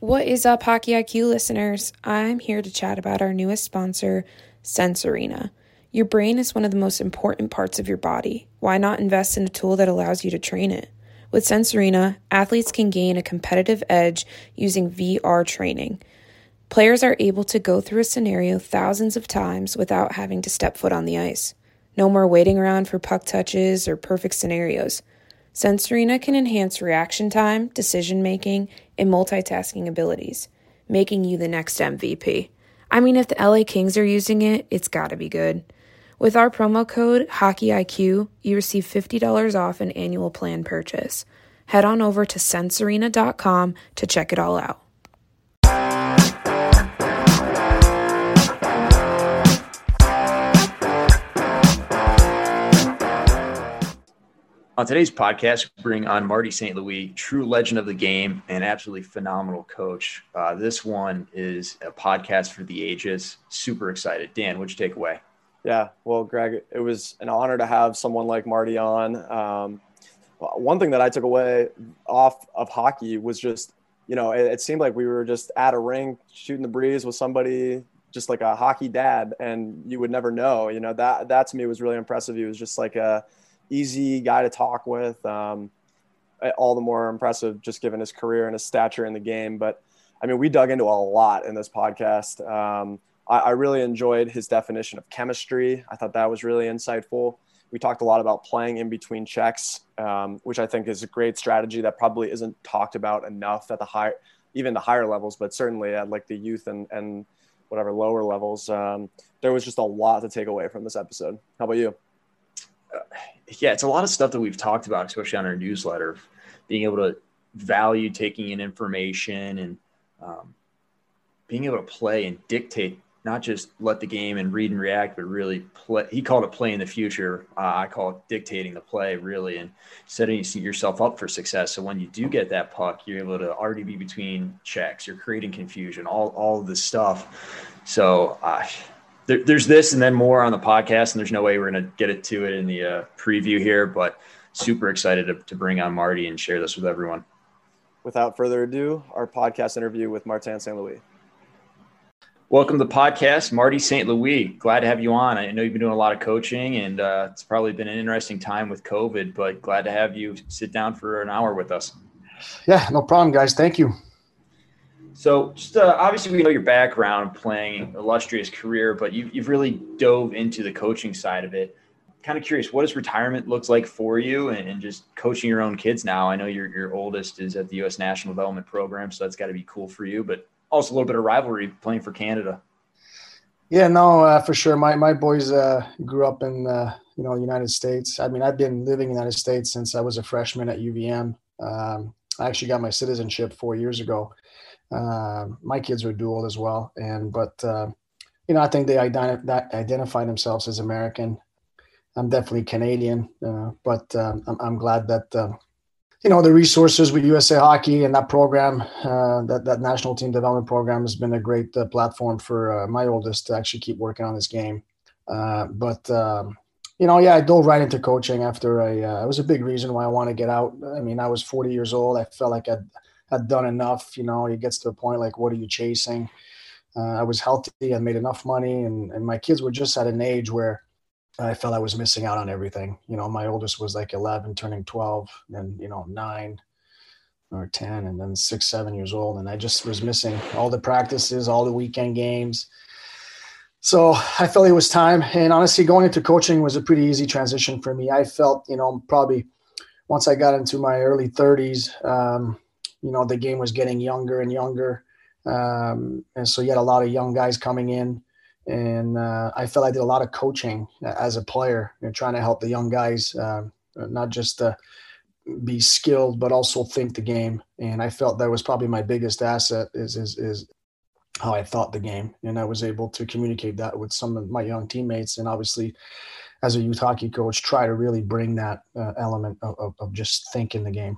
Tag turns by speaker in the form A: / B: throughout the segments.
A: What is up, Hockey IQ listeners? I'm here to chat about our newest sponsor, Sense Arena. Your brain is one of the most important parts of your body. Why not invest in a tool that allows you to train it? With Sense Arena, athletes can gain a competitive edge using VR training. Players are able to go through a scenario thousands of times without having to step foot on the ice. No more waiting around for puck touches or perfect scenarios. Sense Arena can enhance reaction time, decision making, and multitasking abilities, making you the next MVP. I mean, if the LA Kings are using it, it's gotta be good. With our promo code HockeyIQ, you receive $50 off an annual plan purchase. Head on over to sensearena.com to check it all out.
B: On today's podcast, we bring on Marty St. Louis, true legend of the game and absolutely phenomenal coach. Uh, this one is a podcast for the ages. Super excited. Dan, what'd you take away?
C: Yeah, well, Greg, it was an honor to have someone like Marty on. Um, one thing that I took away off of hockey was just, you know, it, it seemed like we were just at a rink shooting the breeze with somebody just like a hockey dad, and you would never know. You know that that to me was really impressive. He was just like a easy guy to talk with. Um, all the more impressive just given his career and his stature in the game. But I mean, we dug into a lot in this podcast. Um, I, I, really enjoyed his definition of chemistry. I thought that was really insightful. We talked a lot about playing in between checks, um, which I think is a great strategy that probably isn't talked about enough at the high, even the higher levels, but certainly at like the youth and, and whatever lower levels. Um, there was just a lot to take away from this episode. How about you?
B: Yeah, it's a lot of stuff that we've talked about, especially on our newsletter, being able to value taking in information and um, being able to play and dictate, not just let the game and read and react, but really play. He called it play in the future. Uh, I call it dictating the play, really, and setting yourself up for success. So when you do get that puck, you're able to already be between checks. You're creating confusion, all all of this stuff. So. Uh, there, there's this and then more on the podcast, and there's no way we're going to get it to it in the uh, preview here, but super excited to, to bring on Marty and share this with everyone.
C: Without further ado, our podcast interview with Martin St. Louis.
B: Welcome to the podcast, Marty St. Louis. Glad to have you on. I know you've been doing a lot of coaching, and uh, it's probably been an interesting time with COVID, but glad to have you sit down for an hour with us.
D: Yeah, no problem, guys. Thank you.
B: So, just uh, obviously, we know your background, playing illustrious career, but you've, you've really dove into the coaching side of it. Kind of curious, what does retirement looks like for you, and, and, just coaching your own kids now? I know your your oldest is at the U.S. National Development Program, so that's got to be cool for you. But also a little bit of rivalry playing for Canada.
D: Yeah, no, uh, for sure. My my boys uh, grew up in uh, you know the United States. I mean, I've been living in the United States since I was a freshman at UVM. Um, I actually got my citizenship four years ago. Uh, my kids are dual as well, and but uh, you know I think they ident- identify themselves as American. I'm definitely Canadian, uh, but um, I'm, I'm, glad that um, you know the resources with USA Hockey and that program, uh, that that national team development program, has been a great uh, platform for my oldest to actually keep working on his game. but um, you know, yeah, I dove right into coaching after I. Uh, it was a big reason why I want to get out. I mean, I was 40 years old. I felt like I'd had done enough. You know, it gets to a point like, what are you chasing? Uh, I was healthy. I made enough money, and and my kids were just at an age where I felt I was missing out on everything. You know, my oldest was like 11, turning 12, and you know, nine or 10, and then six, seven years old, and I just was missing all the practices, all the weekend games. So I felt it was time, and honestly, going into coaching was a pretty easy transition for me. I felt, you know, probably once I got into my early 30s, um, you know the game was getting younger and younger, um, and so you had a lot of young guys coming in, and uh, I felt I did a lot of coaching as a player, you know, trying to help the young guys, uh, not just uh, be skilled but also think the game. And I felt that was probably my biggest asset is is is how I thought the game, and I was able to communicate that with some of my young teammates, and obviously as a youth hockey coach, try to really bring that uh, element of, of, of, just thinking the game.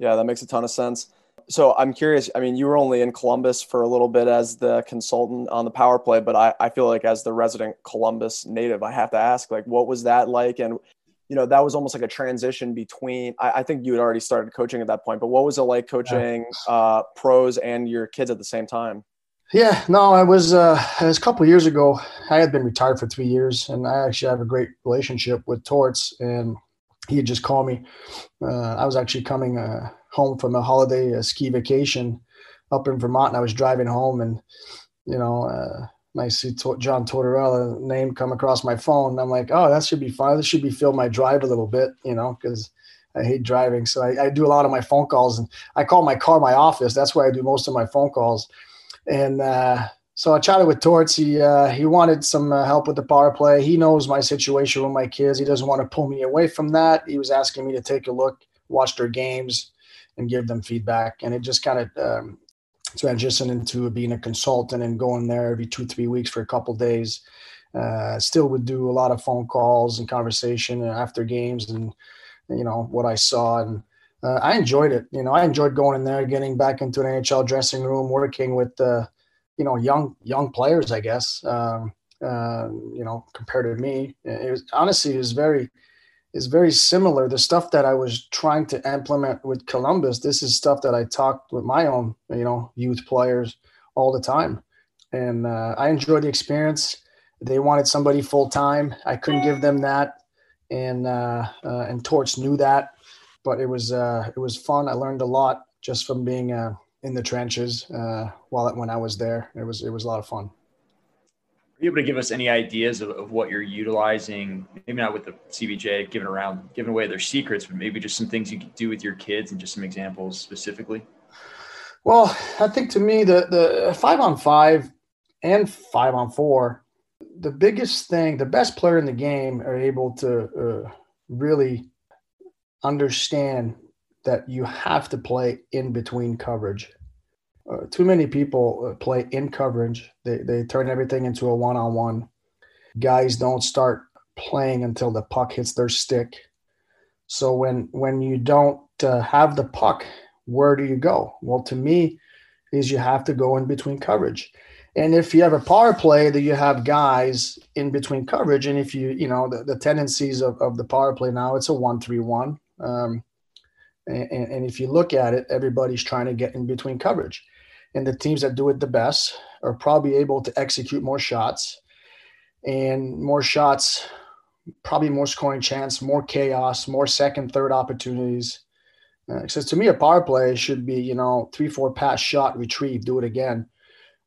C: Yeah, that makes a ton of sense. So I'm curious. I mean, you were only in Columbus for a little bit as the consultant on the power play, but I, I feel like as the resident Columbus native, I have to ask, like, what was that like? And you know, that was almost like a transition between. I, I think you had already started coaching at that point, but what was it like coaching uh, pros and your kids at the same time?
D: Yeah, no, I was. Uh, it was a couple years ago. I had been retired for three years, and I actually have a great relationship with Torts, and he had just called me. Uh, I was actually coming uh, home from a holiday a ski vacation up in Vermont, and I was driving home, and you know, uh, I see John Tortorella name come across my phone. I'm like, oh, that should be fun. This should be fill my drive a little bit, you know, because I hate driving. So I, I, do a lot of my phone calls, and I call my car my office. That's where I do most of my phone calls. And uh, so I chatted with Torts. He uh, he wanted some uh, help with the power play. He knows my situation with my kids. He doesn't want to pull me away from that. He was asking me to take a look, watch their games, and give them feedback. And it just kind of um, transition into being a consultant and going there every two three weeks for a couple days uh, still would do a lot of phone calls and conversation after games and you know what i saw and uh, i enjoyed it you know i enjoyed going in there getting back into an nhl dressing room working with uh, you know young young players i guess um, uh, you know compared to me it was honestly it was very is very similar. The stuff that I was trying to implement with Columbus, this is stuff that I talked with my own, you know, youth players all the time, and uh, I enjoyed the experience. They wanted somebody full time. I couldn't give them that, and uh, uh, and Torts knew that, but it was uh, it was fun. I learned a lot just from being uh, in the trenches uh, while when I was there. It was it was a lot of fun Are
B: you able to give us any ideas of, of, what you're utilizing? Maybe not with the CBJ, giving around, giving away their secrets, but maybe just some things you could do with your kids and just some examples specifically.
D: Well, I think to me the the five on five and five on four, the biggest thing, the best player in the game are able to uh, really understand that you have to play in between coverage uh, too many people uh, play in coverage. They, they turn everything into a one on one. Guys don't start playing until the puck hits their stick. So when when you don't uh, have the puck, where do you go? Well, to me, is you have to go in between coverage. And if you have a power play that you have guys in between coverage, and if you, you know, the, the tendencies of, of the power play now, it's a one three one. Um, and, and if you look at it, everybody's trying to get in between coverage. And the teams that do it the best are probably able to execute more shots. And more shots probably more scoring chance more chaos more second third opportunities. Uh, to me a power play should be you know three four pass shot retrieve do it again.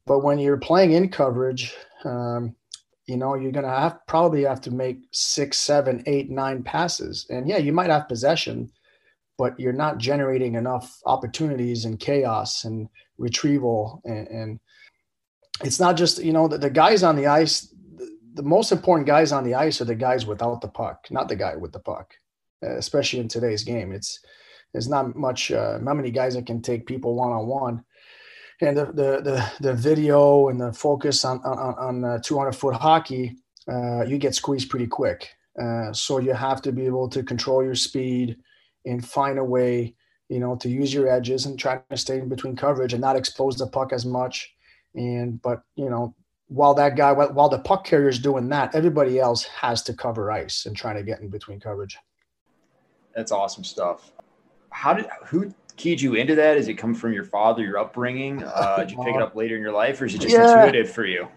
D: But when you're playing in coverage um, you know you're gonna have probably have to make six seven eight nine passes. And yeah you might have possession but you're not generating enough opportunities and chaos and retrieval and, and it's not just you know the, the guys on the ice the, the, most important guys on the ice are the guys without the puck not the guy with the puck uh, especially in today's game. It's there's not much uh, not many guys that can take people one-on-one. And the the the, the video and the focus on on, on 200 foot hockey uh, you get squeezed pretty quick. Uh, so you have to be able to control your speed and find a way you know, to use your edges and try to stay in between coverage and not expose the puck as much. And but you know, while that guy while the puck carrier is doing that, everybody else has to cover ice and trying to get in between coverage.
B: That's awesome stuff. How did who keyed you into that? Is it come from your father, your upbringing? Uh, did you pick it up later in your life, or is it just yeah. intuitive for you?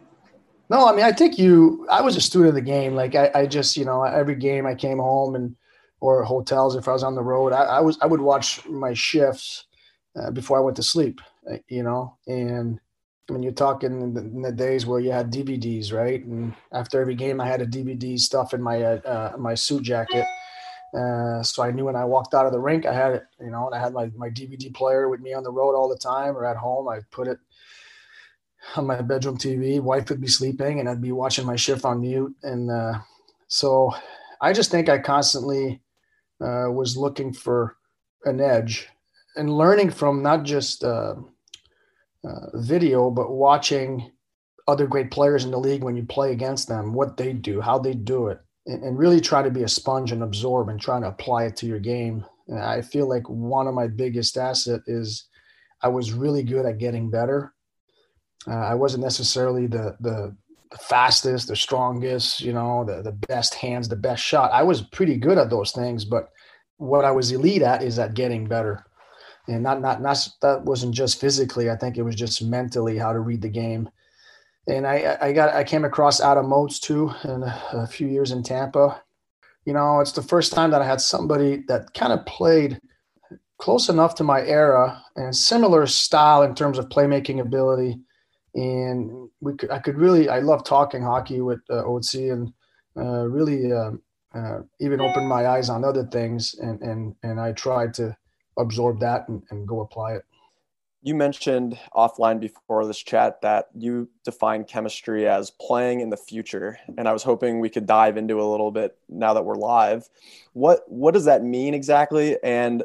D: No, I mean, I think you. I was a student of the game. Like I, I just, you know, every game I came home and or hotels if I was on the road. I, I was I would watch my shifts uh, before I went to sleep, uh, you know. And when you're talking in the, in the, days where you had DVDs, right? And after every game, I had a DVD stuff in my uh, uh, my suit jacket. Uh, so I knew when I walked out of the rink, I had it, you know, and I had my, my DVD player with me on the road all the time or at home. I'd put it on my bedroom TV. Wife would be sleeping and I'd be watching my shift on mute. And uh, so I just think I constantly uh, was looking for an edge and learning from not just uh, uh, video, but watching other great players in the league when you play against them, what they do, how they do it, and, and really try to be a sponge and absorb and trying to apply it to your game. And I feel like one of my biggest asset is I was really good at getting better. Uh, I wasn't necessarily the, the the fastest, the strongest, you know, the, the best hands, the best shot. I was pretty good at those things, but what I was elite at is at getting better. And not, not, not, that wasn't just physically. I think it was just mentally how to read the game. And I, I got, I came across Adam Oates too in a few years in Tampa. You know, it's the first time that I had somebody that kind of played close enough to my era and similar style in terms of playmaking ability and we could, I could really I love talking hockey with uh, OC and uh, really uh, uh, even opened my eyes on other things and and and I tried to absorb that and, and go apply it.
C: You mentioned offline before this chat that you define chemistry as playing in the future, and I was hoping we could dive into a little bit now that we're live. What what does that mean exactly? And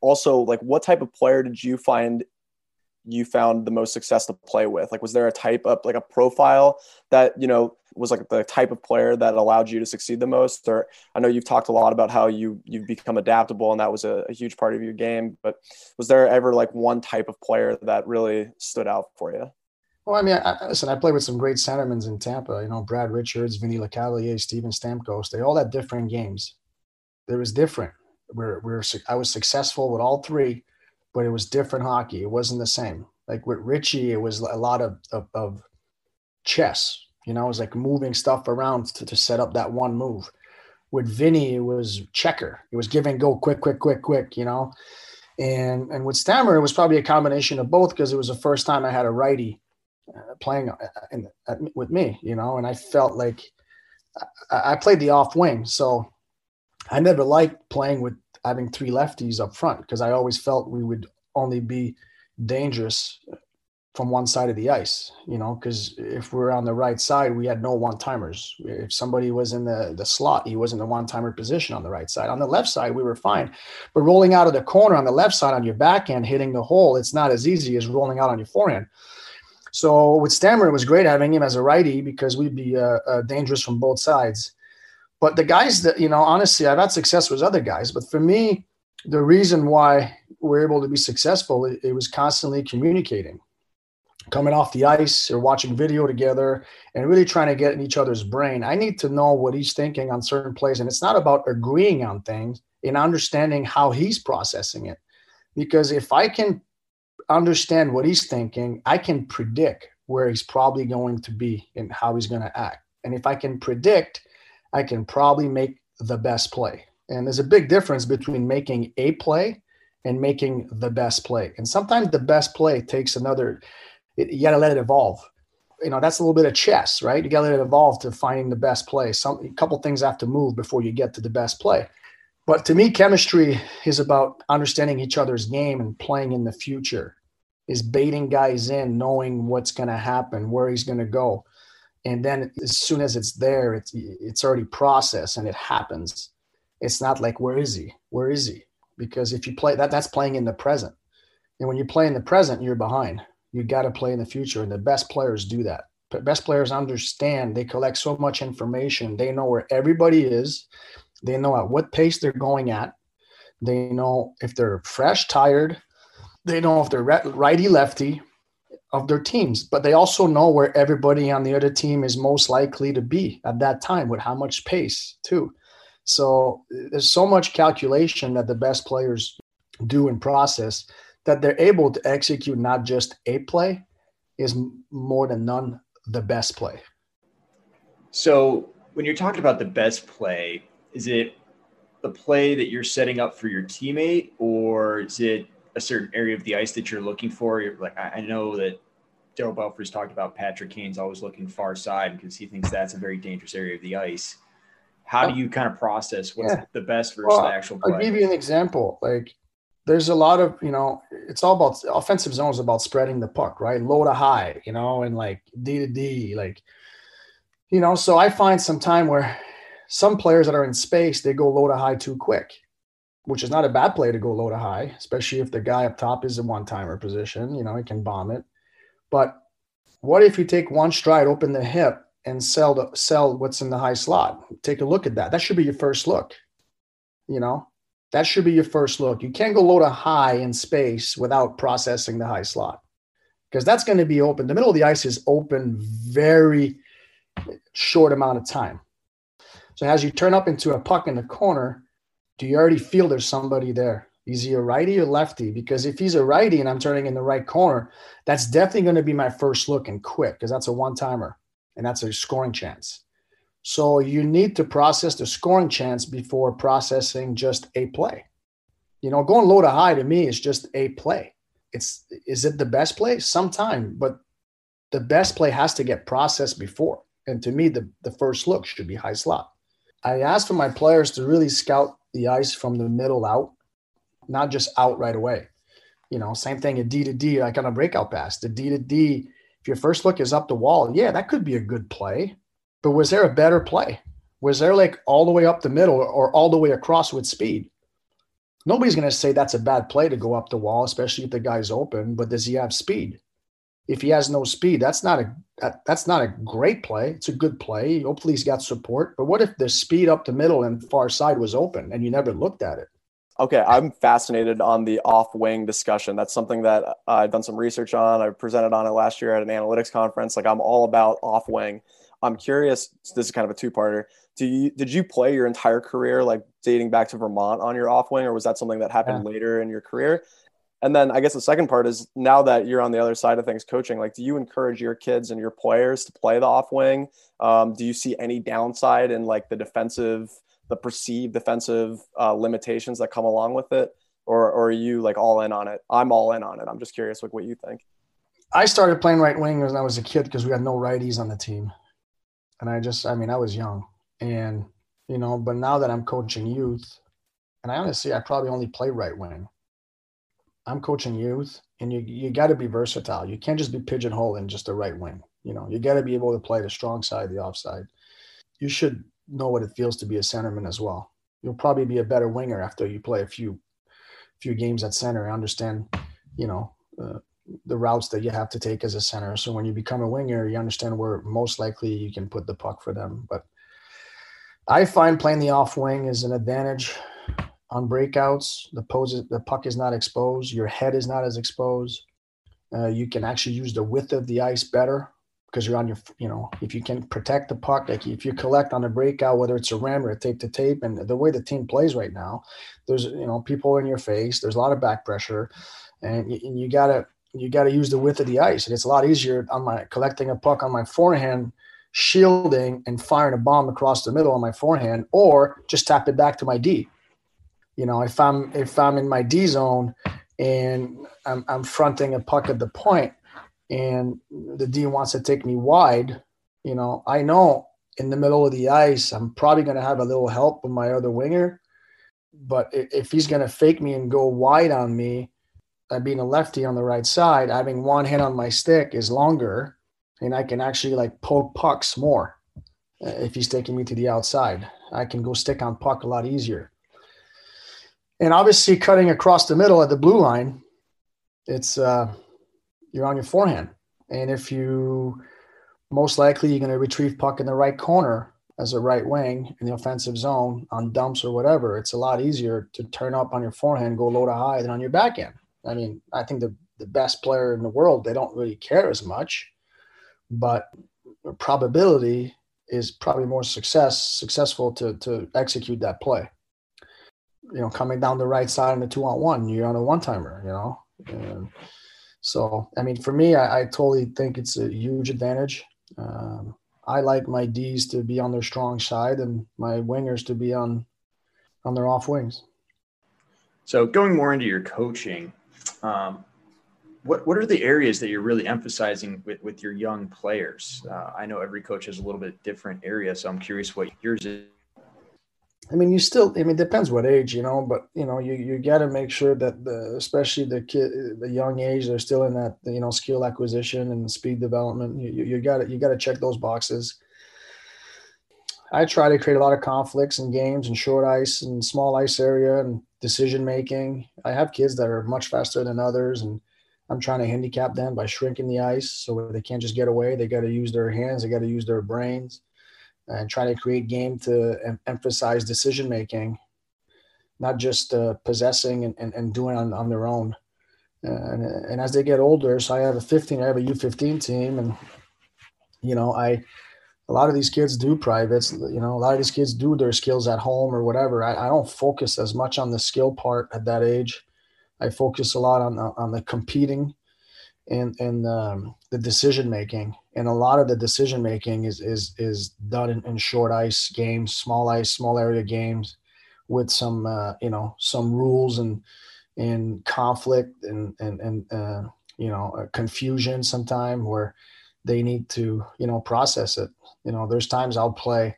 C: also, like, what type of player did you find you found the most success to play with? Like, was there a type of like a profile that, you know, was like the type of player that allowed you to succeed the most? Or I know you've talked a lot about how you, you've become adaptable and that was a, a huge part of your game, but was there ever like one type of player that really stood out for you?
D: Well, I mean, I, listen, I played with some great centermen in Tampa, you know, Brad Richards, Vinny Lecavalier, Steven Stamkos. They all had different games. There was different. We're, we're, I was successful with all three but it was different hockey. It wasn't the same. Like with Richie, it was a lot of, of, of chess. You know, it was like moving stuff around to, to set up that one move. With Vinny, it was checker. It was give and go, quick, quick, quick, quick. You know, and and with Stammer, it was probably a combination of both because it was the first time I had a righty uh, playing uh, in, with me. You know, and I felt like I, I played the off wing, so I never liked playing with having three lefties up front because I always felt we would only be dangerous from one side of the ice, you know, because if we're on the right side, we had no one timers. If somebody was in the, the slot, he was in the one timer position on the right side. On the left side, we were fine. But rolling out of the corner on the left side on your backhand, hitting the hole, it's not as easy as rolling out on your forehand. So with Stammer, it was great having him as a righty because we'd be uh, uh, dangerous from both sides. But the guys that, you know, honestly, I've had success with other guys. But for me, the reason why we're able to be successful, it, it was constantly communicating, coming off the ice or watching video together and really trying to get in each other's brain. I need to know what he's thinking on certain plays. And it's not about agreeing on things and understanding how he's processing it. Because if I can understand what he's thinking, I can predict where he's probably going to be and how he's going to act. And if I can predict I can probably make the best play. And there's a big difference between making a play and making the best play. And sometimes the best play takes another, you got to let it evolve. You know, that's a little bit of chess, right? You got to let it evolve to finding the best play. Some a couple things have to move before you get to the best play. But to me, chemistry is about understanding each other's game and playing in the future, is baiting guys in, knowing what's going to happen, where he's going to go and then as soon as it's there it's it's already processed and it happens. It's not like where is he? Where is he? Because if you play that that's playing in the present. And when you play in the present you're behind. You got to play in the future. And the best players do that. But best players understand they collect so much information. They know where everybody is. They know at what pace they're going at. They know if they're fresh tired. They know if they're righty lefty of their teams, but they also know where everybody on the other team is most likely to be at that time with how much pace too. So there's so much calculation that the best players do and process that they're able to execute not just a play is more than none the best play.
B: So when you're talking about the best play, is it the play that you're setting up for your teammate or is it a certain area of the ice that you're looking for. You're like, I know that Darryl Belfry's talked about Patrick Kane's always looking far side because he thinks that's a very dangerous area of the ice. How do you kind of process what's yeah. the best versus well, the actual play?
D: I'll give you an example. Like there's a lot of, you know, it's all about offensive zones about spreading the puck, right? Low to high, you know, and like D to D, like, you know, so I find some time where some players that are in space, they go low to high too quick which is not a bad play to go low to high, especially if the guy up top is a one timer position. You know, he can bomb it. But what if you take one stride, open the hip, and sell the, sell what's in the high slot? Take a look at that. That should be your first look. You know, that should be your first look. You can't go low to high in space without processing the high slot because that's going to be open. The middle of the ice is open very short amount of time. So as you turn up into a puck in the corner, do you already feel there's somebody there? Is he a righty or lefty? Because if he's a righty and I'm turning in the right corner, that's definitely going to be my first look and quick because that's a one timer and that's a scoring chance. So you need to process the scoring chance before processing just a play. You know, going low to high to me is just a play. It's is it the best play? Sometime, but the best play has to get processed before. And to me, the, the first look should be high slot. I asked for my players to really scout the ice from the middle out, not just out right away. You know, same thing at D to D, like on a breakout pass. The D to D, if your first look is up the wall, yeah, that could be a good play. But was there a better play? Was there like all the way up the middle or all the way across with speed? Nobody's going to say that's a bad play to go up the wall, especially if the guy's open. But does he have speed? If he has no speed, that's not a that, that's not a great play. It's a good play. Hopefully he's got support. But what if the speed up the middle and far side was open and you never looked at it?
C: Okay, I'm fascinated on the off wing discussion. That's something that uh, I've done some research on. I presented on it last year at an analytics conference. Like I'm all about off wing. I'm curious. This is kind of a two parter. Do you did you play your entire career like dating back to Vermont on your off wing, or was that something that happened yeah. later in your career? And then I guess the second part is now that you're on the other side of things coaching, like do you encourage your kids and your players to play the off wing? Um, do you see any downside in like the defensive, the perceived defensive uh, limitations that come along with it? Or, or are you like all in on it? I'm all in on it. I'm just curious like what you think.
D: I started playing right wing when I was a kid because we had no righties on the team. And I just, I mean, I was young. And, you know, but now that I'm coaching youth, and I honestly, I probably only play right wing I'm coaching youth, and you you got to be versatile. You can't just be pigeonholed in just the right wing. You know, you got to be able to play the strong side, the offside. You should know what it feels to be a centerman as well. You'll probably be a better winger after you play a few few games at center. I understand, you know, uh, the routes that you have to take as a center. So when you become a winger, you understand where most likely you can put the puck for them. But I find playing the off wing is an advantage on breakouts. The pose, the puck is not exposed. Your head is not as exposed. Uh, you can actually use the width of the ice better because you're on your, you know, if you can protect the puck, like if you collect on a breakout, whether it's a ram or a tape to tape, and the way the team plays right now, there's, you know, people in your face. There's a lot of back pressure, and you, you gotta you gotta use the width of the ice. And it's a lot easier on my collecting a puck on my forehand shielding and firing a bomb across the middle on my forehand, or just tap it back to my D you know, if I'm if I'm in my D zone and I'm, I'm fronting a puck at the point and the D wants to take me wide, you know, I know in the middle of the ice, I'm probably going to have a little help with my other winger. But if he's going to fake me and go wide on me, uh, being a lefty on the right side, having one hand on my stick is longer, and I can actually like poke pucks more uh, if he's taking me to the outside. I can go stick on puck a lot easier. And obviously, cutting across the middle at the blue line, it's uh, you're on your forehand. And if you most likely you're going to retrieve puck in the right corner as a right wing in the offensive zone on dumps or whatever, it's a lot easier to turn up on your forehand, go low to high than on your backhand. I mean, I think the, the best player in the world, they don't really care as much, but probability is probably more success successful to to execute that play you know, coming down the right side on the two on one, you're on a one timer, you know. And so, I mean, for me, I, I totally think it's a huge advantage. Um, I like my D's to be on their strong side and my wingers to be on on their off wings.
B: So, going more into your coaching, um, what what are the areas that you're really emphasizing with, with your young players? Uh, I know every coach has a little bit different area, so I'm curious what yours is
D: I mean, you still, I mean, it depends what age, you know, but you know, you, you got to make sure that the, especially the kid, the young age, they're still in that, you know, skill acquisition and speed development. You, you got to, you got to check those boxes. I try to create a lot of conflicts in games and short ice and small ice area and decision making. I have kids that are much faster than others, and I'm trying to handicap them by shrinking the ice so they can't just get away. They got to use their hands, they got to use their brains and trying to create game to em- emphasize decision making, not just uh, possessing and, and, and, doing on, on their own. And, and as they get older, so I have a 15, I have a U15 team, and you know I a lot of these kids do privates. You know, a lot of these kids do their skills at home or whatever. I, I don't focus as much on the skill part at that age. I focus a lot on the, on the competing and and um, the decision making. And a lot of the decision making is is is done in, in, short ice games, small ice, small area games, with some uh, you know some rules and and conflict and and and uh, you know confusion sometime where they need to you know process it. You know there's times i'll play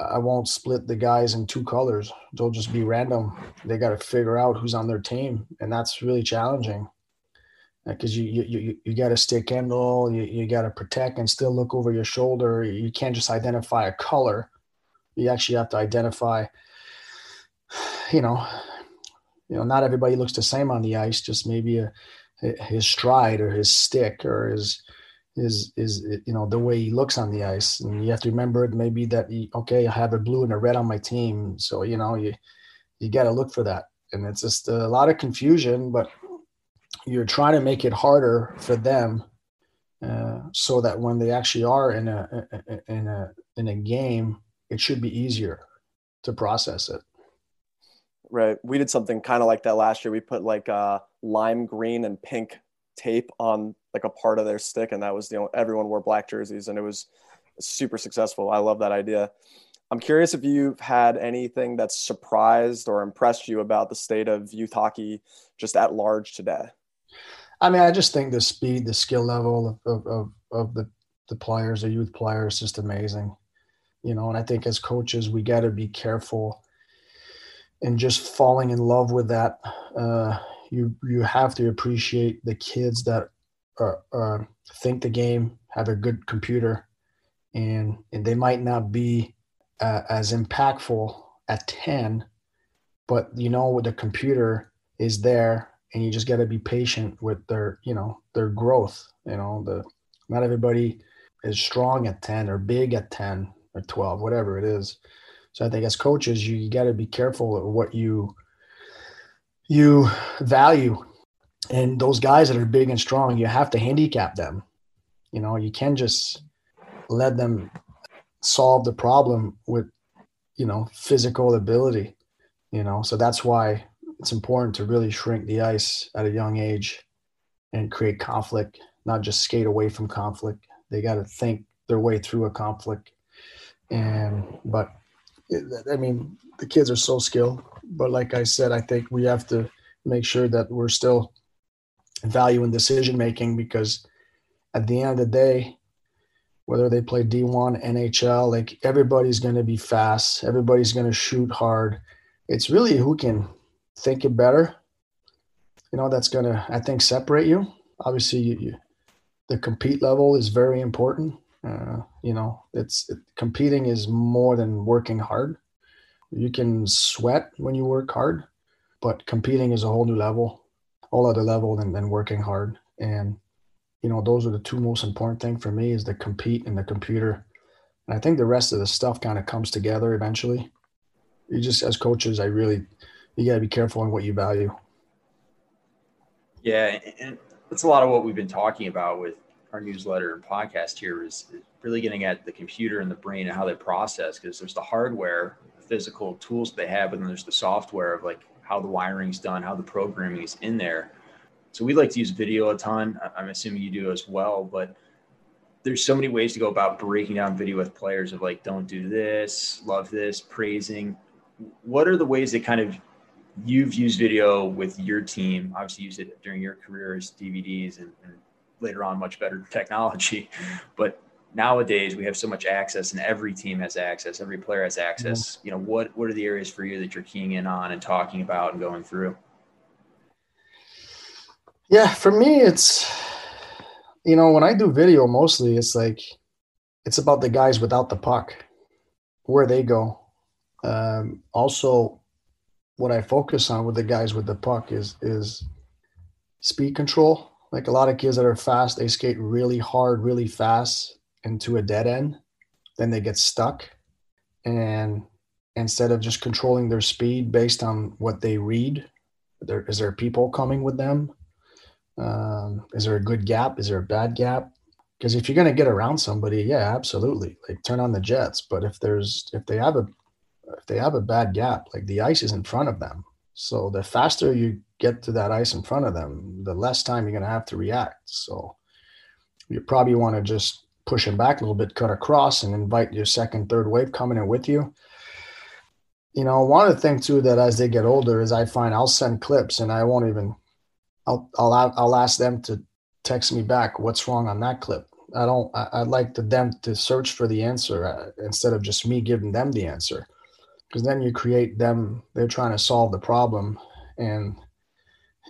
D: I, won't split the guys in two colors. They'll just be random. They got to figure out who's on their team and that's really challenging because you you you, you got to stick handle you, you got to protect and still look over your shoulder. You can't just identify a color. You actually have to identify you know you know not everybody looks the same on the ice just maybe a, his stride or his stick or his is is you know the way he looks on the ice. And you have to remember it maybe that he, okay i have a blue and a red on my team. So you know you you got to look for that. And it's just a lot of confusion but you're trying to make it harder for them uh, so that when they actually are in a in a in a game it should be easier to process it
C: right we did something kind of like that last year we put like uh lime green and pink tape on like a part of their stick, and that was the only, everyone wore black jerseys, and it was super successful. I love that idea. I'm curious if you've had anything that's surprised or impressed you about the state of youth hockey just at large today.
D: I mean, I just think the speed, the skill level of, of, of the, the players, the youth players, just amazing. You know, and I think as coaches, we got to be careful and just falling in love with that. Uh, you you have to appreciate the kids that are, uh, think the game, have a good computer, and and they might not be uh, as impactful at ten, but you know with the computer is there, and you just got to be patient with their you know their growth. You know the not everybody is strong at ten or big at ten or twelve, whatever it is. So I think as coaches, you, you got to be careful of what you you value. And those guys that are big and strong, you have to handicap them. You know, you can just let them solve the problem with, you know, physical ability. You know, so that's why it's important to really shrink the ice at a young age and create conflict, not just skate away from conflict. They got to think their way through a conflict. And, but I mean, the kids are so skilled but like I said, I think we have to make sure that we're still valuing decision making because at the end of the day, whether they play D1, NHL, like everybody's going to be fast, everybody's going to shoot hard. It's really who can think it better. You know, that's going to, I think, separate you. Obviously, you, you, the compete level is very important. Uh, you know, it's it, competing is more than working hard. You can sweat when you work hard, but competing is a whole new level, whole other level than, than working hard. And you know, those are the two most important thing for me is the compete and the computer. And I think the rest of the stuff kind of comes together eventually. You just as coaches, I really you got to be careful in what you value.
B: Yeah, and that's a lot of what we've been talking about with our newsletter and podcast here is really getting at the computer and the brain and how they process because there's the hardware physical tools they have, but then there's the software of like how the wiring's done, how the programming is in there. So we like to use video a ton. I'm assuming you do as well, but there's so many ways to go about breaking down video with players of like, don't do this, love this, praising. What are the ways that kind of you've used video with your team? Obviously, used it during your career as DVDs and, and later on much better technology. But nowadays we have so much access and every team has access every player has access you know what what are the areas for you that you're keying in on and talking about and going through
D: yeah for me it's you know when i do video mostly it's like it's about the guys without the puck where they go um, also what i focus on with the guys with the puck is is speed control like a lot of kids that are fast they skate really hard really fast into a dead end, then they get stuck. And instead of just controlling their speed based on what they read, there, is there people coming with them? Um, is there a good gap? Is there a bad gap? because if you're going to get around somebody, yeah, absolutely, like turn on the jets. But if there's if they have a if they have a bad gap, like the ice is in front of them, so the faster you get to that ice in front of them, the less time you're going to have to react. So you probably want to just push them back a little bit, cut across, and invite your second, third wave coming in with you. You know, one of the things too that as they get older is I find I'll send clips and I won't even I'll I'll I'll ask them to text me back what's wrong on that clip. I don't. I, would like to, them to search for the answer uh, instead of just me giving them the answer, because then you create them. They're trying to solve the problem, and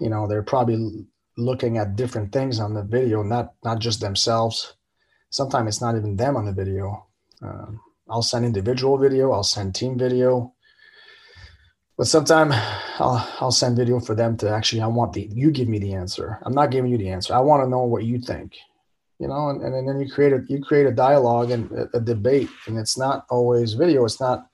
D: you know they're probably looking at different things on the video, not not just themselves. Sometimes it's not even them on the video. Um, I'll send individual video. I'll send team video. But sometimes I'll I'll send video for them to actually I want the you give me the answer. I'm not giving you the answer. I want to know what you think. You know, and, and then you create a you create a dialogue and a, a debate. And it's not always video. It's not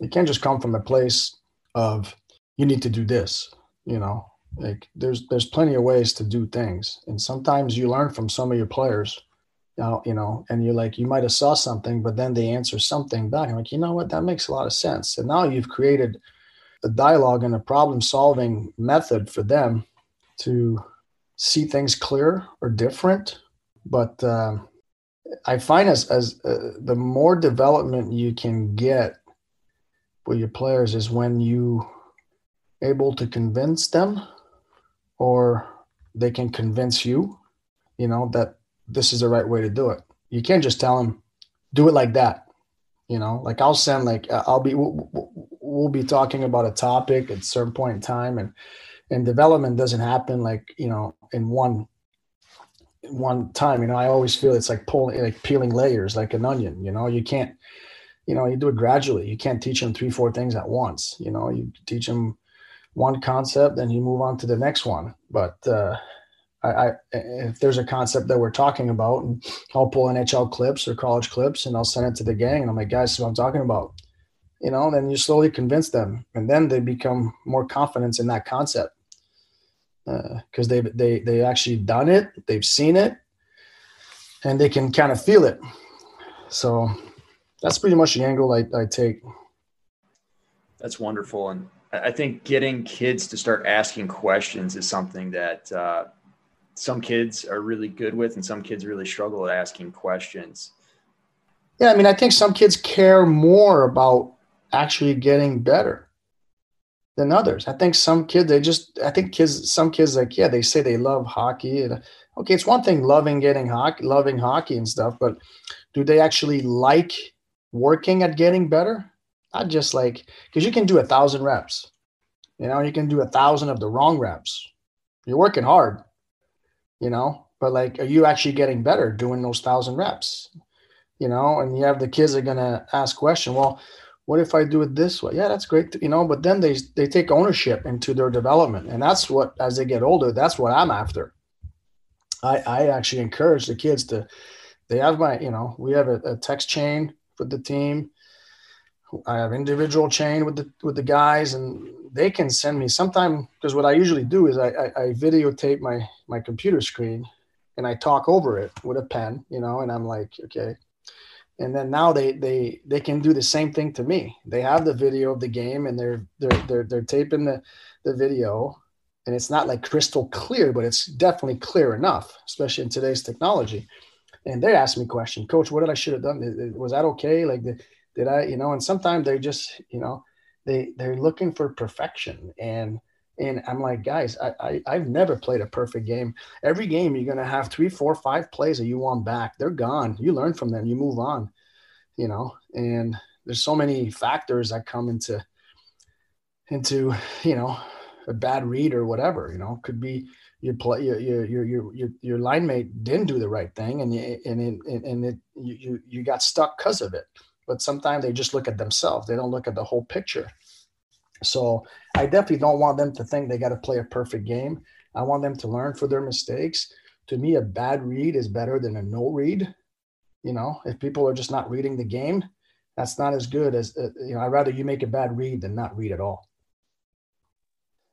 D: it can't just come from a place of you need to do this, you know. Like there's there's plenty of ways to do things. And sometimes you learn from some of your players now, you know, and you're like, you might have saw something, but then they answer something back. I'm like, you know what? That makes a lot of sense. And now you've created a dialogue and a problem solving method for them to see things clear or different. But uh, I find as, as uh, the more development you can get with your players is when you able to convince them or they can convince you, you know, that this is the right way to do it. You can't just tell them, do it like that you know? Like i'll send like uh, i'll be we'll, we'll, be talking about a topic at a certain point in time and and development doesn't happen like you know in one one time you know? I always feel it's like pulling like peeling layers like an onion you know? You can't you know you do it gradually you can't teach them three four things at once you know you teach them one concept then you move on to the next one but uh I, I, if there's a concept that we're talking about, and I'll pull NHL clips or college clips, and I'll send it to the gang, and I'm like, guys, this is what I'm talking about. You know, then you slowly convince them, and then they become more confident in that concept because uh, they they they actually done it, they've seen it, and they can kind of feel it. So that's pretty much the angle I, I take.
B: That's wonderful, and I think getting kids to start asking questions is something that. Uh, some kids are really good with and some kids really struggle at asking questions.
D: Yeah, I mean, I think some kids care more about actually getting better than others. I think some kids, they just, I think kids, some kids, like, yeah, they say they love hockey. And, okay, it's one thing loving getting hockey, loving hockey and stuff, but do they actually like working at getting better? Not just like, because you can do a thousand reps, you know, you can do a thousand of the wrong reps. You're working hard, you know but like are you actually getting better doing those thousand reps you know and you have the kids are going to ask question well what if i do it this way yeah that's great you know but then they they take ownership into their development and that's what as they get older that's what i'm after i i actually encourage the kids to they have my you know we have a, a text chain with the team i have individual chain with the with the guys and they can send me sometime because what I usually do is I, I, I, videotape my my computer screen and I talk over it with a pen, you know, and I'm like, okay. And then now they they they can do the same thing to me. They have the video of the game and they're they're they're they're taping the the video and it's not like crystal clear, but it's definitely clear enough, especially in today's technology. And they ask me question, coach, what did I should have done? Was that okay? Like, did, did I, you know, and sometimes they're just, you know, they they're looking for perfection. And and i'm like guys I, I have never played a perfect game. Every game you're to have three four five plays that you want back. They're gone. You learn from them. You move on. You know and there's so many factors that come into into you know a bad read or whatever you know. Could be your play your your your your, your line mate didn't do the right thing and you, and it, and it you you got stuck because of it but sometimes they just look at themselves. They don't look at the whole picture. So I definitely don't want them to think they got to play a perfect game. I want them to learn from their mistakes. To me, a bad read is better than a no read. You know, if people are just not reading the game, that's not as good as, uh, you know, I'd rather you make a bad read than not read at all.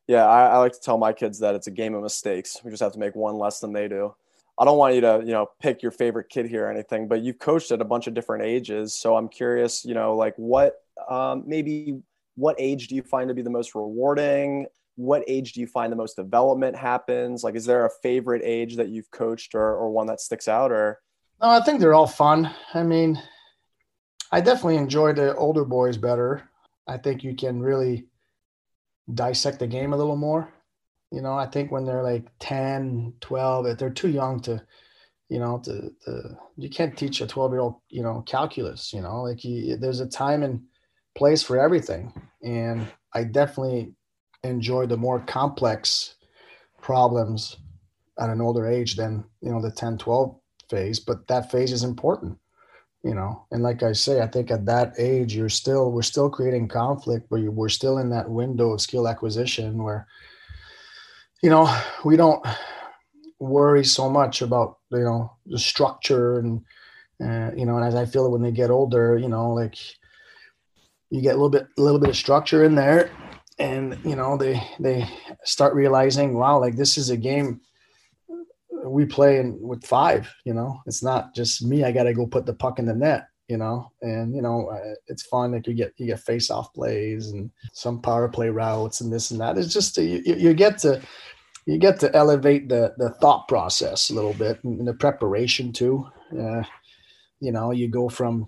C: Yeah, I, I, like to tell my kids that it's a game of mistakes. We just have to make one less than they do. I don't want you to, you know, pick your favorite kid here or anything, but you've coached at a bunch of different ages. So I'm curious, you know, like what, um, maybe what age do you find to be the most rewarding? What age do you find the most development happens? Like, is there a favorite age that you've coached or, or one that sticks out or?
D: No, I think they're all fun. I mean, I definitely enjoy the older boys better. I think you can really dissect the game a little more. You know, I think when they're like 10, 12, they're too young to, you know, to, to you can't teach a 12 year old, you know, calculus, you know, like you, there's a time and place for everything. And I definitely enjoy the more complex problems at an older age than, you know, the 10, 12 phase, but that phase is important you know and like i say i think at that age you're still we're still creating conflict but we're still in that window of skill acquisition where you know we don't worry so much about you know the structure and uh, you know and as i feel it when they get older you know like you get a little bit a little bit of structure in there and you know they they start realizing wow like this is a game we play in, with five. You know, it's not just me. I got to go put the puck in the net. You know, and you know uh, it's fun. Like you get you get face off plays and some power play routes and this and that. It's just you, you get to you get to elevate the the thought process a little bit and the preparation too. Uh, you know, you go from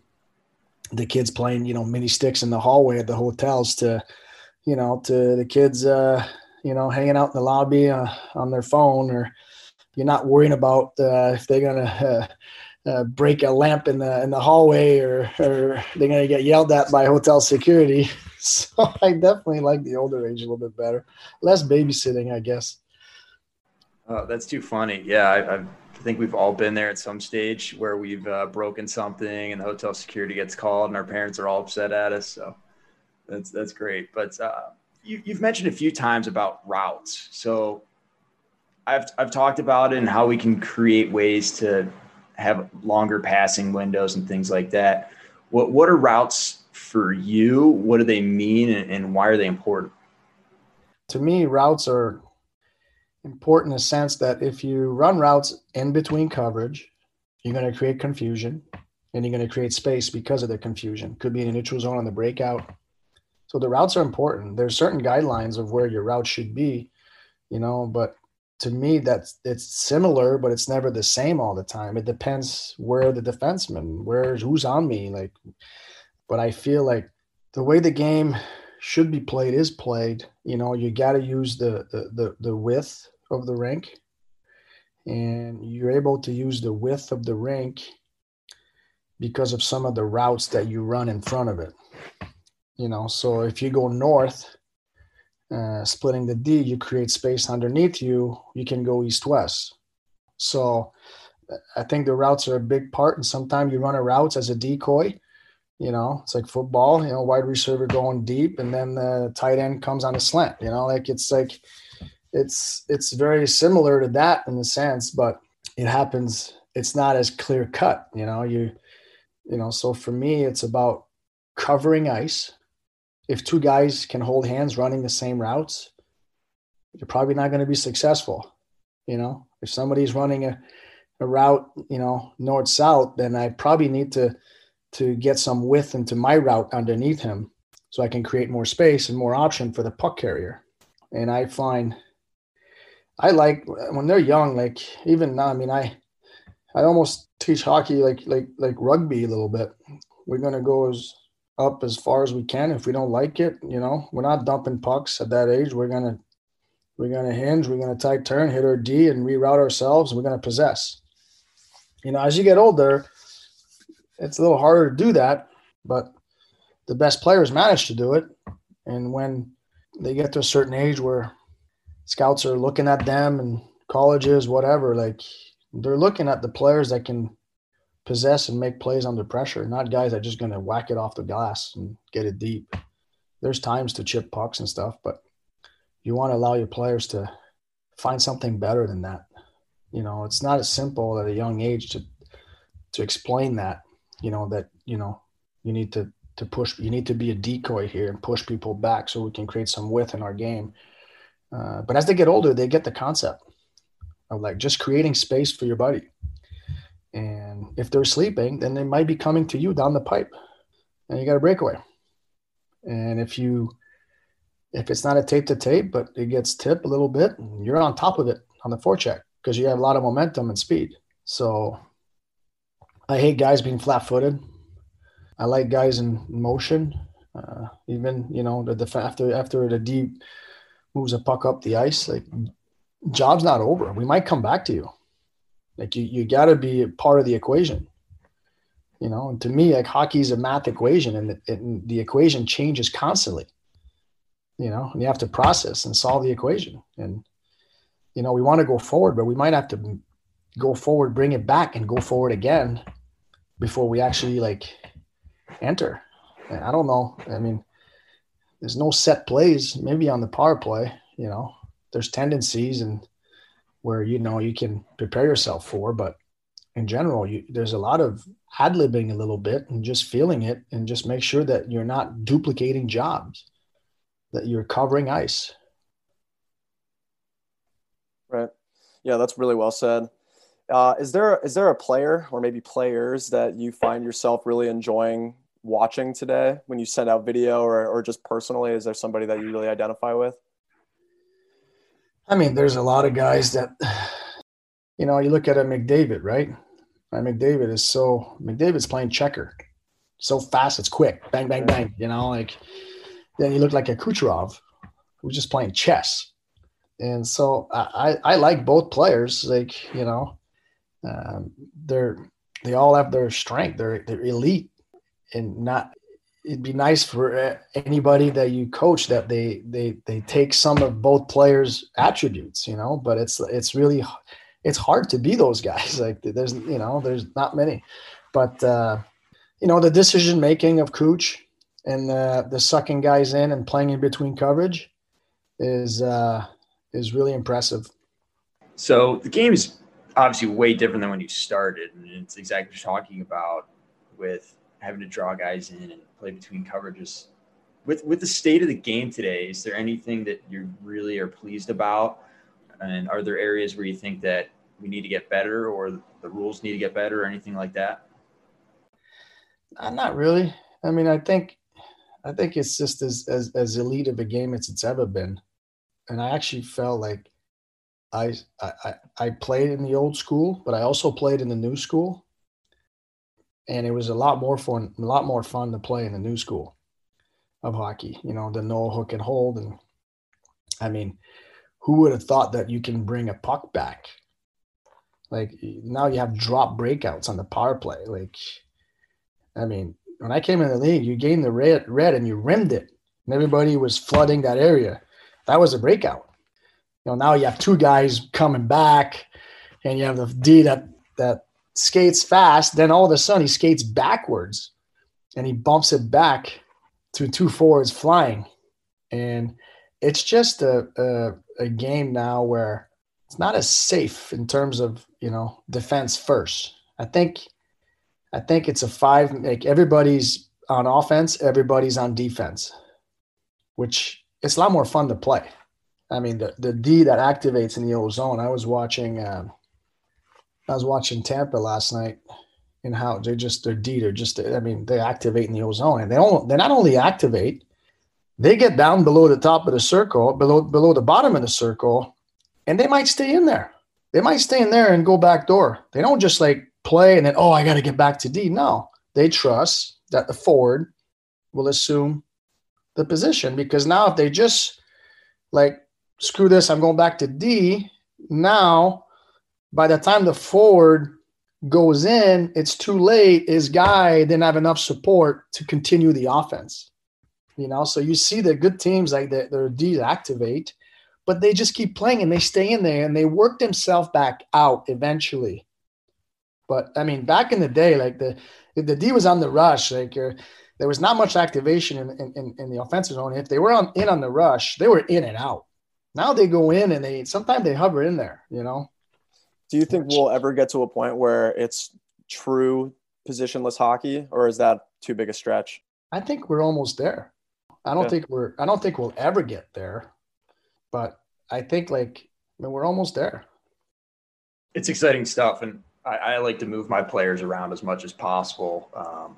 D: the kids playing you know mini sticks in the hallway at the hotels to you know to the kids uh, you know hanging out in the lobby uh, on their phone or you're not worrying about uh, if they're gonna uh, uh, break a lamp in the in the hallway or or they're gonna get yelled at by hotel security. So I definitely like the older age a little bit better, less babysitting, I guess.
B: Oh, that's too funny. Yeah, I, I, think we've all been there at some stage where we've uh, broken something and the hotel security gets called and our parents are all upset at us. So that's that's great. But uh, you, you've mentioned a few times about routes. So I've I've talked about it and how we can create ways to have longer passing windows and things like that. What what are routes for you? What do they mean and, and why are they important?
D: To me, routes are important in the sense that if you run routes in between coverage, you're going to create confusion and you're going to create space because of the confusion. Could be in a neutral zone on the breakout. So the routes are important. There's certain guidelines of where your route should be, you know, but to me that's it's similar but it's never the same all the time. It depends where the defenseman where's who's on me like but i feel like the way the game should be played is played you know you got to use the, the the the width of the rink and you're able to use the width of the rink because of some of the routes that you run in front of it you know? So if you go north uh, splitting the D, you create space underneath you. You can go east west. So I think the routes are a big part. And sometimes you run a route as a decoy. You know, it's like football. You know, wide receiver going deep, and then the tight end comes on a slant. You know, like it's like it's it's very similar to that in a sense, but it happens. It's not as clear cut. You know, you you know. So for me, it's about covering ice if two guys can hold hands running the same routes, you're probably not going to be successful. You know, if somebody's running a, a route, you know, north south, then I probably need to to get some width into my route underneath him so I can create more space and more option for the puck carrier. And I find I like when they're young, like even now, I mean, I I almost teach hockey like like like rugby a little bit. We're gonna go as up as far as we can. If we don't like it, you know, we're not dumping pucks at that age. We're gonna we're gonna hinge, we're gonna tight turn, hit our D, and reroute ourselves. We're gonna possess. You know, as you get older, it's a little harder to do that, but the best players manage to do it. And when they get to a certain age where scouts are looking at them and colleges, whatever, like they're looking at the players that can possess and make plays under pressure, not guys that are just going to whack it off the glass and get it deep. There's times to chip pucks and stuff, but you want to allow your players to find something better than that. You know, it's not as simple at a young age to to explain that. You know that you know you need to to push. You need to be a decoy here and push people back so we can create some width in our game. Uh, but as they get older, they get the concept. of like just creating space for your buddy. If they're sleeping, then they might be coming to you down the pipe and you got a breakaway. And if you, if it's not a tape to tape, but it gets tipped a little bit, you're on top of it on the forecheck because you have a lot of momentum and speed. So I hate guys being flat footed. I like guys in motion. Uh, even you know the, the after after the deep moves a puck up the ice, like job's not over. We might come back to you. Like you, you got to be part of the equation. You know, and to me, like hockey is a math equation, and the, and the equation changes constantly. You know, and you have to process and solve the equation. And you know, we want to go forward, but we might have to go forward, bring it back, and go forward again before we actually like enter. I don't know. I mean, there's no set plays. Maybe on the power play, you know, there's tendencies and where you know you can prepare yourself for, but in general, you, there's a lot of ad libbing a little bit and just feeling it, and just make sure that you're not duplicating jobs, that you're covering ice.
C: Right. Yeah, that's really well said. Uh, is there is there a player or maybe players that you find yourself really enjoying watching today when you send out video or, or just personally? Is there somebody that you really identify with?
D: I mean, there's a lot of guys that, you know, you look at a McDavid, right? McDavid is so McDavid's playing checker, so fast, it's quick, bang, bang, bang. You know, like then you look like a Kucherov, who's just playing chess. And so I, I like both players. Like you know, um, they're they all have their strength. They're they're elite, and not. It'd be nice for uh, anybody that you coach that they they they take some of both players' attributes, you know. But it's it's really it's hard to be those guys. Like there's you know there's not many, but uh, you know the decision making of Cooch and the the sucking guys in and playing in between coverage is uh, is really impressive.
B: So the game is obviously way different than when you started, and it's exactly what you're talking about with having to draw guys in and play between coverages. With with the state of the game today, is there anything that you really are pleased about? And are there areas where you think that we need to get better, or the rules need to get better, or anything like that?
D: Uh, not really. I mean, I think I think it's just as as as elite of a game as it's ever been, and I actually felt like I, I I played in the old school, but I also played in the new school, and it was a lot more fun, a lot more fun to play in the new school of hockey. You know, the no hook and hold, and I mean, who would have thought that you can bring a puck back? Like now you have drop breakouts on the power play. Like, I mean, when I came in the league, you gained the red, red, and you rimmed it, and everybody was flooding that area. That was a breakout you know, now you have two guys coming back, and you have the D that that skates fast. Then all of a sudden he skates backwards, and he bumps it back to two forwards flying, and it's just a, a, a game now where it's not as safe in terms of you know defense first. I think I think it's a five like everybody's on offense, everybody's on defense, which it's a lot more fun to play. I mean, the, the D that activates in the ozone. I was watching, um, I was watching Tampa last night, and how they just their D. They're just, I mean, they activate in the ozone, and they don't. They not only activate, they get down below the top of the circle, below below the bottom of the circle, and they might stay in there. They might stay in there and go back door. They don't just like play and then oh I got to get back to D. No, they trust that the forward will assume the position because now if they just like screw this, I'm going back to D. Now, by the time the forward goes in, it's too late. His guy didn't have enough support to continue the offense. You know, so you see the good teams like the, their D activate, but they just keep playing and they stay in there and they work themselves back out eventually. But I mean, back in the day, like the the D was on the rush, like there was not much activation in, in, in the offensive zone. If they were on in on the rush, they were in and out. Now they go in and they sometimes they hover in there, you know.
C: Do you think we'll ever get to a point where it's true positionless hockey, or is that too big a stretch?
D: I think we're almost there. I don't yeah. think we're I don't think we'll ever get there, but I think like I mean, we're almost there.
B: it's exciting stuff, and I, I, like to move my players around as much as possible. Um,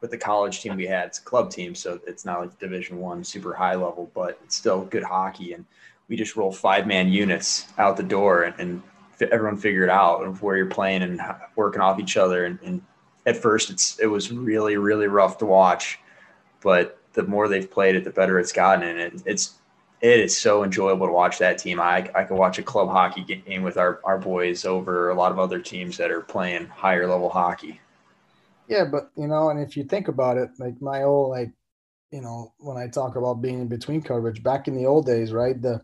B: with the college team we had, it's a club team, so it's not like Division One super high level, but it's still good hockey. And we just roll five man units out the door, and, and everyone figure it out of where you're playing and working off each other. And, and at first, it's it was really really rough to watch, but the more they've played it, the better it's gotten, and it, it's it is so enjoyable to watch that team. I, I could watch a club hockey game with our, our boys over a lot of other teams that are playing higher level hockey.
D: Yeah, but you know, and if you think about it, like my old like, you know, when I talk about being in between coverage back in the old days, right? The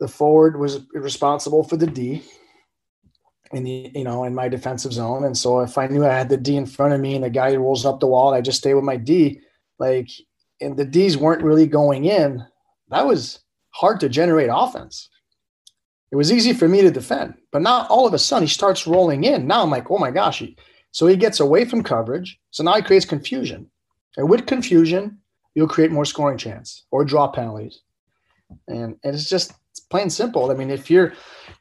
D: the forward was responsible for the D in the you know in my defensive zone, and so if I knew I had the D in front of me and the guy rolls up the wall, I just stay with my D. Like, and the D's weren't really going in that was hard to generate offense. It was easy for me to defend, but now all of a sudden he starts rolling in. Now I'm like, oh my gosh. So he gets away from coverage. So now he creates confusion. And with confusion, you'll create more scoring chance or draw penalties. And, and it's just plain simple. I mean, if you're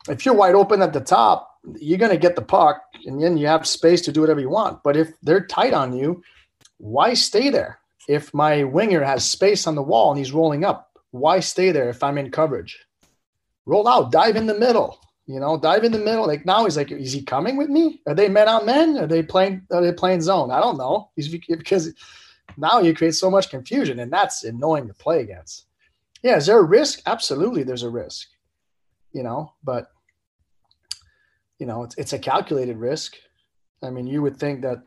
D: if you're wide open at the top, you're gonna get the puck and then you have space to do whatever you want. But if they're tight on you, why stay there? If my winger has space on the wall and he's rolling up, why stay there if I'm in coverage? Roll out, dive in the middle. You know, dive in the middle. Like now, he's like, is he coming with me? Are they men on men? Are they playing? Are they playing zone? I don't know. He's because now you create so much confusion, and that's annoying to play against. Yeah, is there a risk? Absolutely, there's a risk. You know, but you know, it's it's a calculated risk. I mean, you would think that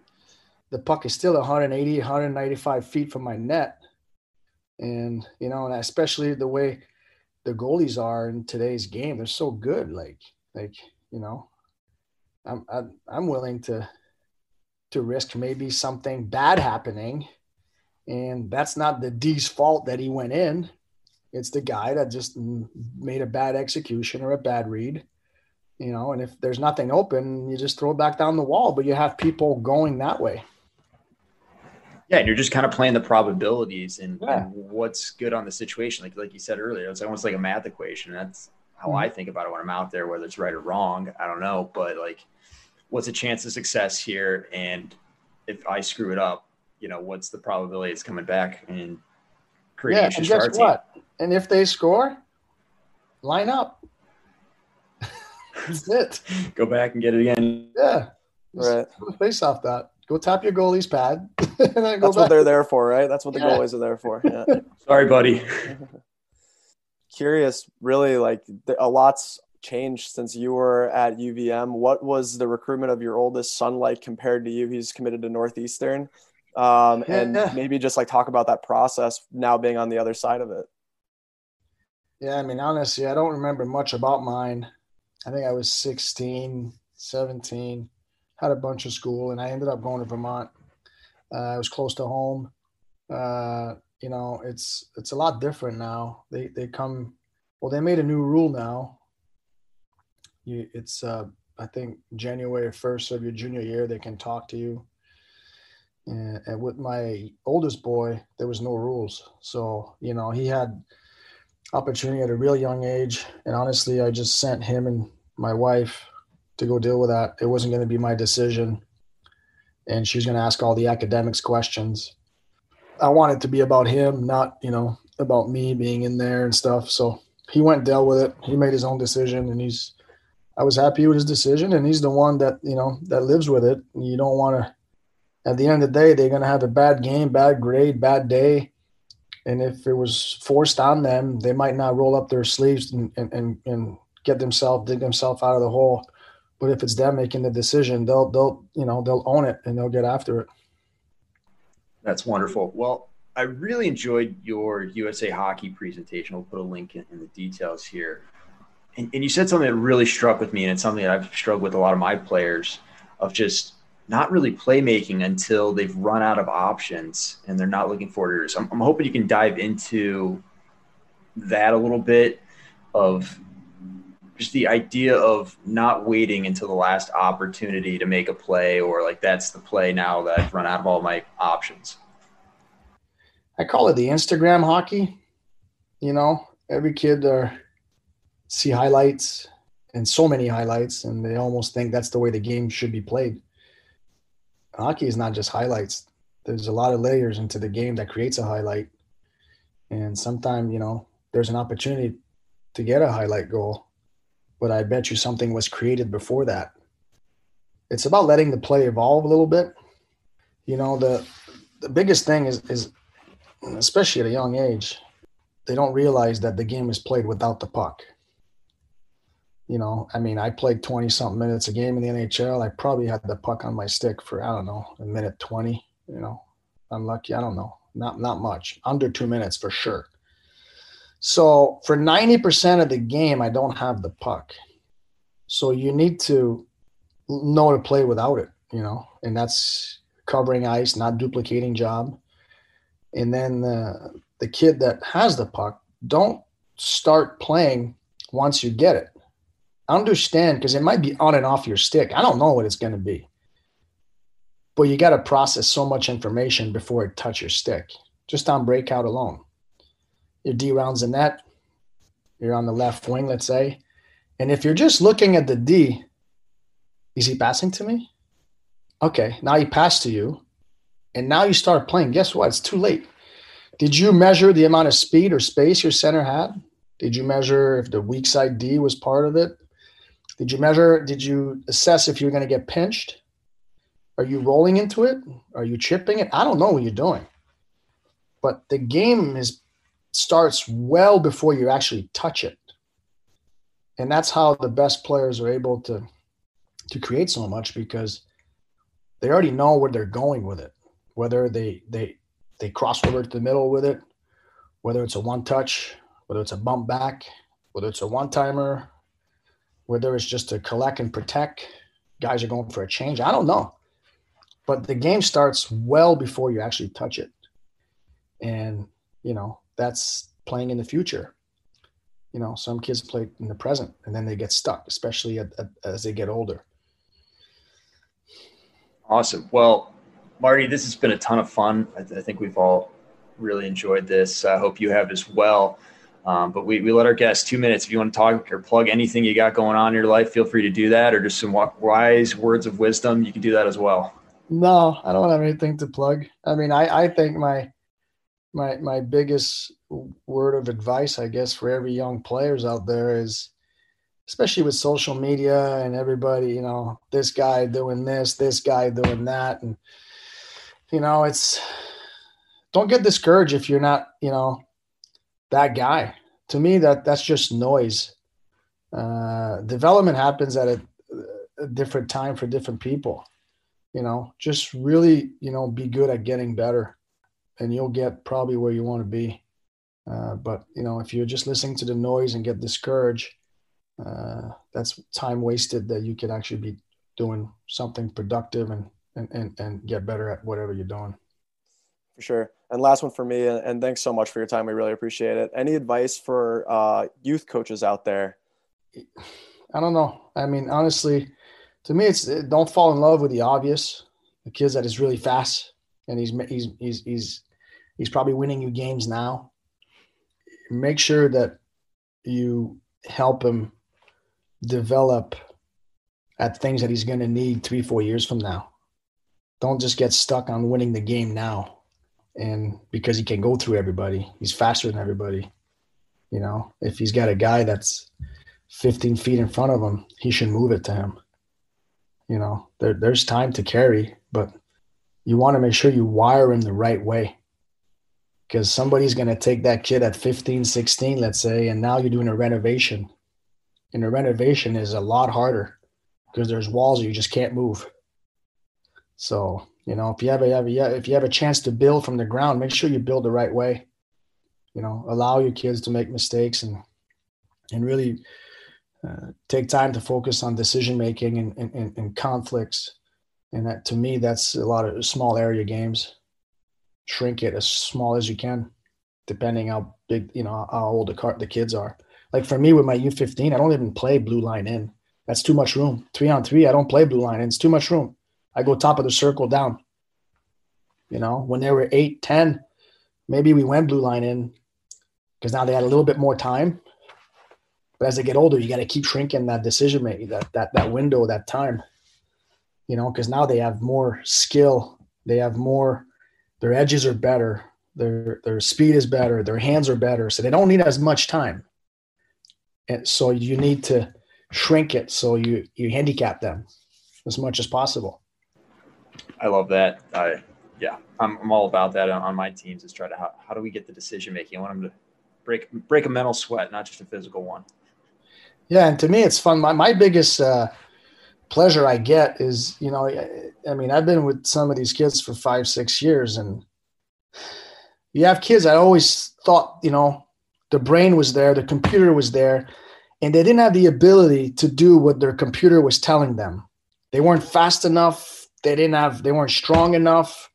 D: the puck is still 180, 195 feet from my net and you know, and especially the way the goalies are in today's game, they're so good. Like, like you know, I'm I'm, I'm willing to to risk maybe something bad happening, and that's not the D's fault that he went in. It's the guy that just made a bad execution or a bad read, you know. And if there's nothing open, you just throw it back down the wall. But you have people going that way.
B: Yeah, and you're just kind of playing the probabilities and, yeah. and, what's good on the situation. Like like you said earlier, it's almost like a math equation. That's how mm-hmm. I think about it when I'm out there, whether it's right or wrong. I don't know, but like, what's the chance of success here? And if I screw it up, you know, what's the probability it's coming back and creating
D: yeah, and guess what? Team? And if they score, line up. That's it.
B: Go back and get it again.
D: Yeah. Right. Face off that. Go tap your goalie's pad.
C: That's back. what they're there for, right? That's what the yeah. goalies are there for. Yeah.
B: Sorry, buddy.
C: Curious, really, like a lot's changed since you were at UVM. What was the recruitment of your oldest son like compared to you? He's committed to Northeastern. Um, and yeah. maybe just like talk about that process now being on the other side of it.
D: Yeah, I mean, honestly, I don't remember much about mine. I think I was 16, 17 had a bunch of school, and I ended up going to Vermont. Uh, I was close to home. Uh, you know, it's it's a lot different now. They they come. Well, they made a new rule now. You, it's uh, I think January first of your junior year they can talk to you. And, and with my oldest boy, there was no rules, so you know he had opportunity at a real young age. And honestly, I just sent him and my wife to go deal with that. It wasn't going to be my decision. And she was going to ask all the academics questions. I wanted to be about him, not, you know, about me being in there and stuff. So he went dealt with it. He made his own decision and he's, I was happy with his decision. And he's the one that, you know, that lives with it. You don't want to, at the end of the day, they're going to have a bad game, bad grade, bad day. And if it was forced on them, they might not roll up their sleeves and, and, and, and get themselves, dig themselves out of the hole but if it's them making the decision, they'll they'll you know they'll own it and they'll get after it.
B: That's wonderful. Well, I really enjoyed your USA Hockey presentation. We'll put a link in, in the details here. And, and, you said something that really struck with me, and it's something that I've struggled with a lot of my players of just not really playmaking until they've run out of options and they're not looking for orders. I'm, I'm hoping you can dive into that a little bit of just the idea of not waiting until the last opportunity to make a play or like that's the play now that I've run out of all my options.
D: I call it the Instagram hockey. You know, every kid uh, see highlights and so many highlights, and they almost think that's the way the game should be played. Hockey is not just highlights. There's a lot of layers into the game that creates a highlight, and sometimes you know there's an opportunity to get a highlight goal, but I bet you something was created before that. It's about letting the play evolve a little bit. You know the the biggest thing is is especially at a young age, they don't realize that the game is played without the puck you know, I mean, I played 20 something minutes a game in the NHL. I probably had the puck on my stick for, I don't know, a minute 20, you know, I'm lucky. I don't know. Not, not much under two minutes for sure. So for 90% of the game, I don't have the puck. So you need to know to play without it, you know, and that's covering ice, not duplicating job. And then the, the kid that has the puck, don't start playing once you get it understand because it might be on and off your stick. I don't know what it's going to be. But you got to process so much information before it touch your stick, just on breakout alone. Your D rounds in that, you're on the left wing, let's say. And if you're just looking at the D, is he passing to me? Okay, now he passed to you. And now you start playing. Guess what? It's too late. Did you measure the amount of speed or space your center had? Did you measure if the weak side D was part of it? Did you measure? Did you assess if you're going to get pinched? Are you rolling into it? Are you chipping it? I don't know what you're doing. But the game is starts well before you actually touch it. And that's how the best players are able to to create so much because they already know where they're going with it. Whether they they they cross over to the middle with it, whether it's a one touch, whether it's a bump back, whether it's a one timer, whether it's just to collect and protect, guys are going for a change. I don't know. But the game starts well before you actually touch it. And, you know, that's playing in the future. You know, some kids play in the present and then they get stuck, especially at, at, as they get older.
B: Awesome. Well, Marty, this has been a ton of fun. I, th- I think we've all really enjoyed this. I hope you have as well. Um, but we, we let our guests two minutes. If you want to talk or plug anything you got going on in your life, feel free to do that, or just some wise words of wisdom. You can do that as well.
D: No, I don't have anything to plug. I mean, I, I think my my my biggest word of advice, I guess, for every young players out there is, especially with social media and everybody, you know, this guy doing this, this guy doing that, and you know, it's don't get discouraged if you're not, you know, that guy. To me, that that's just noise. Uh, development happens at a, a different time for different people. You know, just really, you know, be good at getting better, and you'll get probably where you want to be. Uh, but you know, if you're just listening to the noise and get discouraged, uh, that's time wasted that you could actually be doing something productive and, and, and, and get better at whatever you're doing.
C: For sure. And last one for me, and thanks so much for your time. We really appreciate it. Any advice for uh, youth coaches out there?
D: I don't know. I mean, honestly, to me, it's don't fall in love with the obvious. The kids that is really fast, and he's he's he's he's he's probably winning you games now. Make sure that you help him develop at things that he's going to need three, four years from now. Don't just get stuck on winning the game now and because he can go through everybody, he's faster than everybody. You know, if he's got a guy that's 15 feet in front of him, he should move it to him. You know, there, there's time to carry, but you want to make sure you wire him the right way because somebody's going to take that kid at 15, 16, let's say, and now you're doing a renovation. And a renovation is a lot harder because there's walls you just can't move. So you know, if you have a, if you have a chance to build from the ground, make sure you build the right way. You know, allow your kids to make mistakes and and really uh, take time to focus on decision making and, and, and conflicts. And that to me, that's a lot of small area games. Shrink it as small as you can, depending how big you know how old the car, the kids are. Like for me with my U15, I don't even play blue line in. That's too much room. Three on three, I don't play blue line in. It's too much room. I go top of the circle down. You know, when they were eight, 10, maybe we went blue line in because now they had a little bit more time. But as they get older, you got to keep shrinking that decision making, that that that window, that time. You know, because now they have more skill, they have more, their edges are better, their their speed is better, their hands are better, so they don't need as much time. And so you need to shrink it so you you handicap them as much as possible.
B: I love that. I yeah, I'm, I'm all about that on, my teams. Is try to how, how do we get the decision making? I want them to break break a mental sweat, not just a physical one.
D: Yeah, and to me, it's fun. My my biggest uh, pleasure I get is you know, I mean, I've been with some of these kids for five six years, and you have kids. I always thought you know the brain was there, the computer was there, and they didn't have the ability to do what their computer was telling them. They weren't fast enough. They didn't have. They weren't strong enough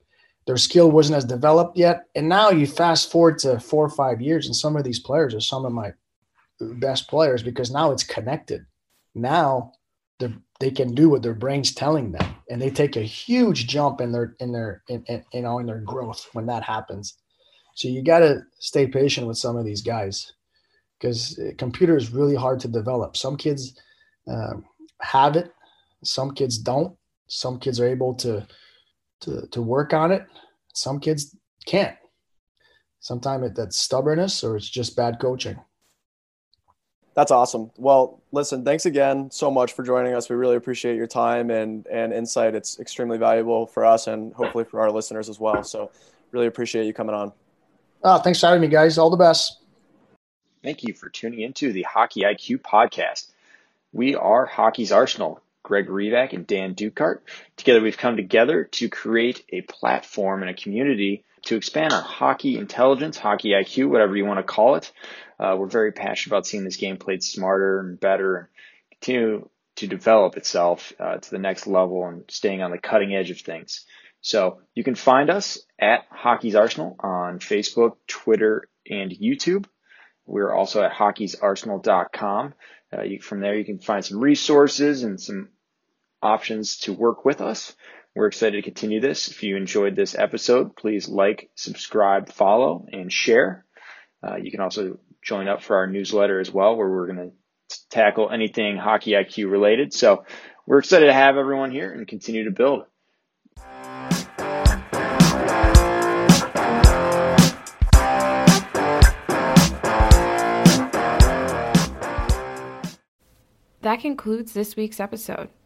D: their skill wasn't as developed yet. And now you fast forward to four or five years, and some of these players are some of my best players because now it's connected. Now they can do what their brain's telling them, and they take a huge jump in their in their in, in you know in their growth when that happens. So you got to stay patient with some of these guys because computer is really hard to develop. Some kids uh, have it, some kids don't. Some kids are able to to to work on it. Some kids can't. Sometimes it, that's stubbornness or it's just bad coaching.
C: That's awesome. Well, listen, thanks again so much for joining us. We really appreciate your time and and insight. It's extremely valuable for us and hopefully for our listeners as well. So, really appreciate you coming on.
D: Oh, thanks for having me, guys. All the best.
B: Thank you for tuning into the Hockey IQ podcast. We are Hockey's Arsenal. Greg Revac and Dan Dukart. Together, we've come together to create a platform and a community to expand on hockey intelligence, hockey IQ, whatever you want to call it. Uh, we're very passionate about seeing this game played smarter and better and continue to develop itself uh, to the next level and staying on the cutting edge of things. So you can find us at Hockey's Arsenal on Facebook, Twitter, and YouTube. We're also at hockeysarsenal.com. Uh, you, from there, you can find some resources and some options to work with us. We're excited to continue this. If you enjoyed this episode, please like, subscribe, follow, and share. Uh, you can also join up for our newsletter as well, where we're going to tackle anything hockey IQ related. So we're excited to have everyone here and continue to build.
A: That concludes this week's episode.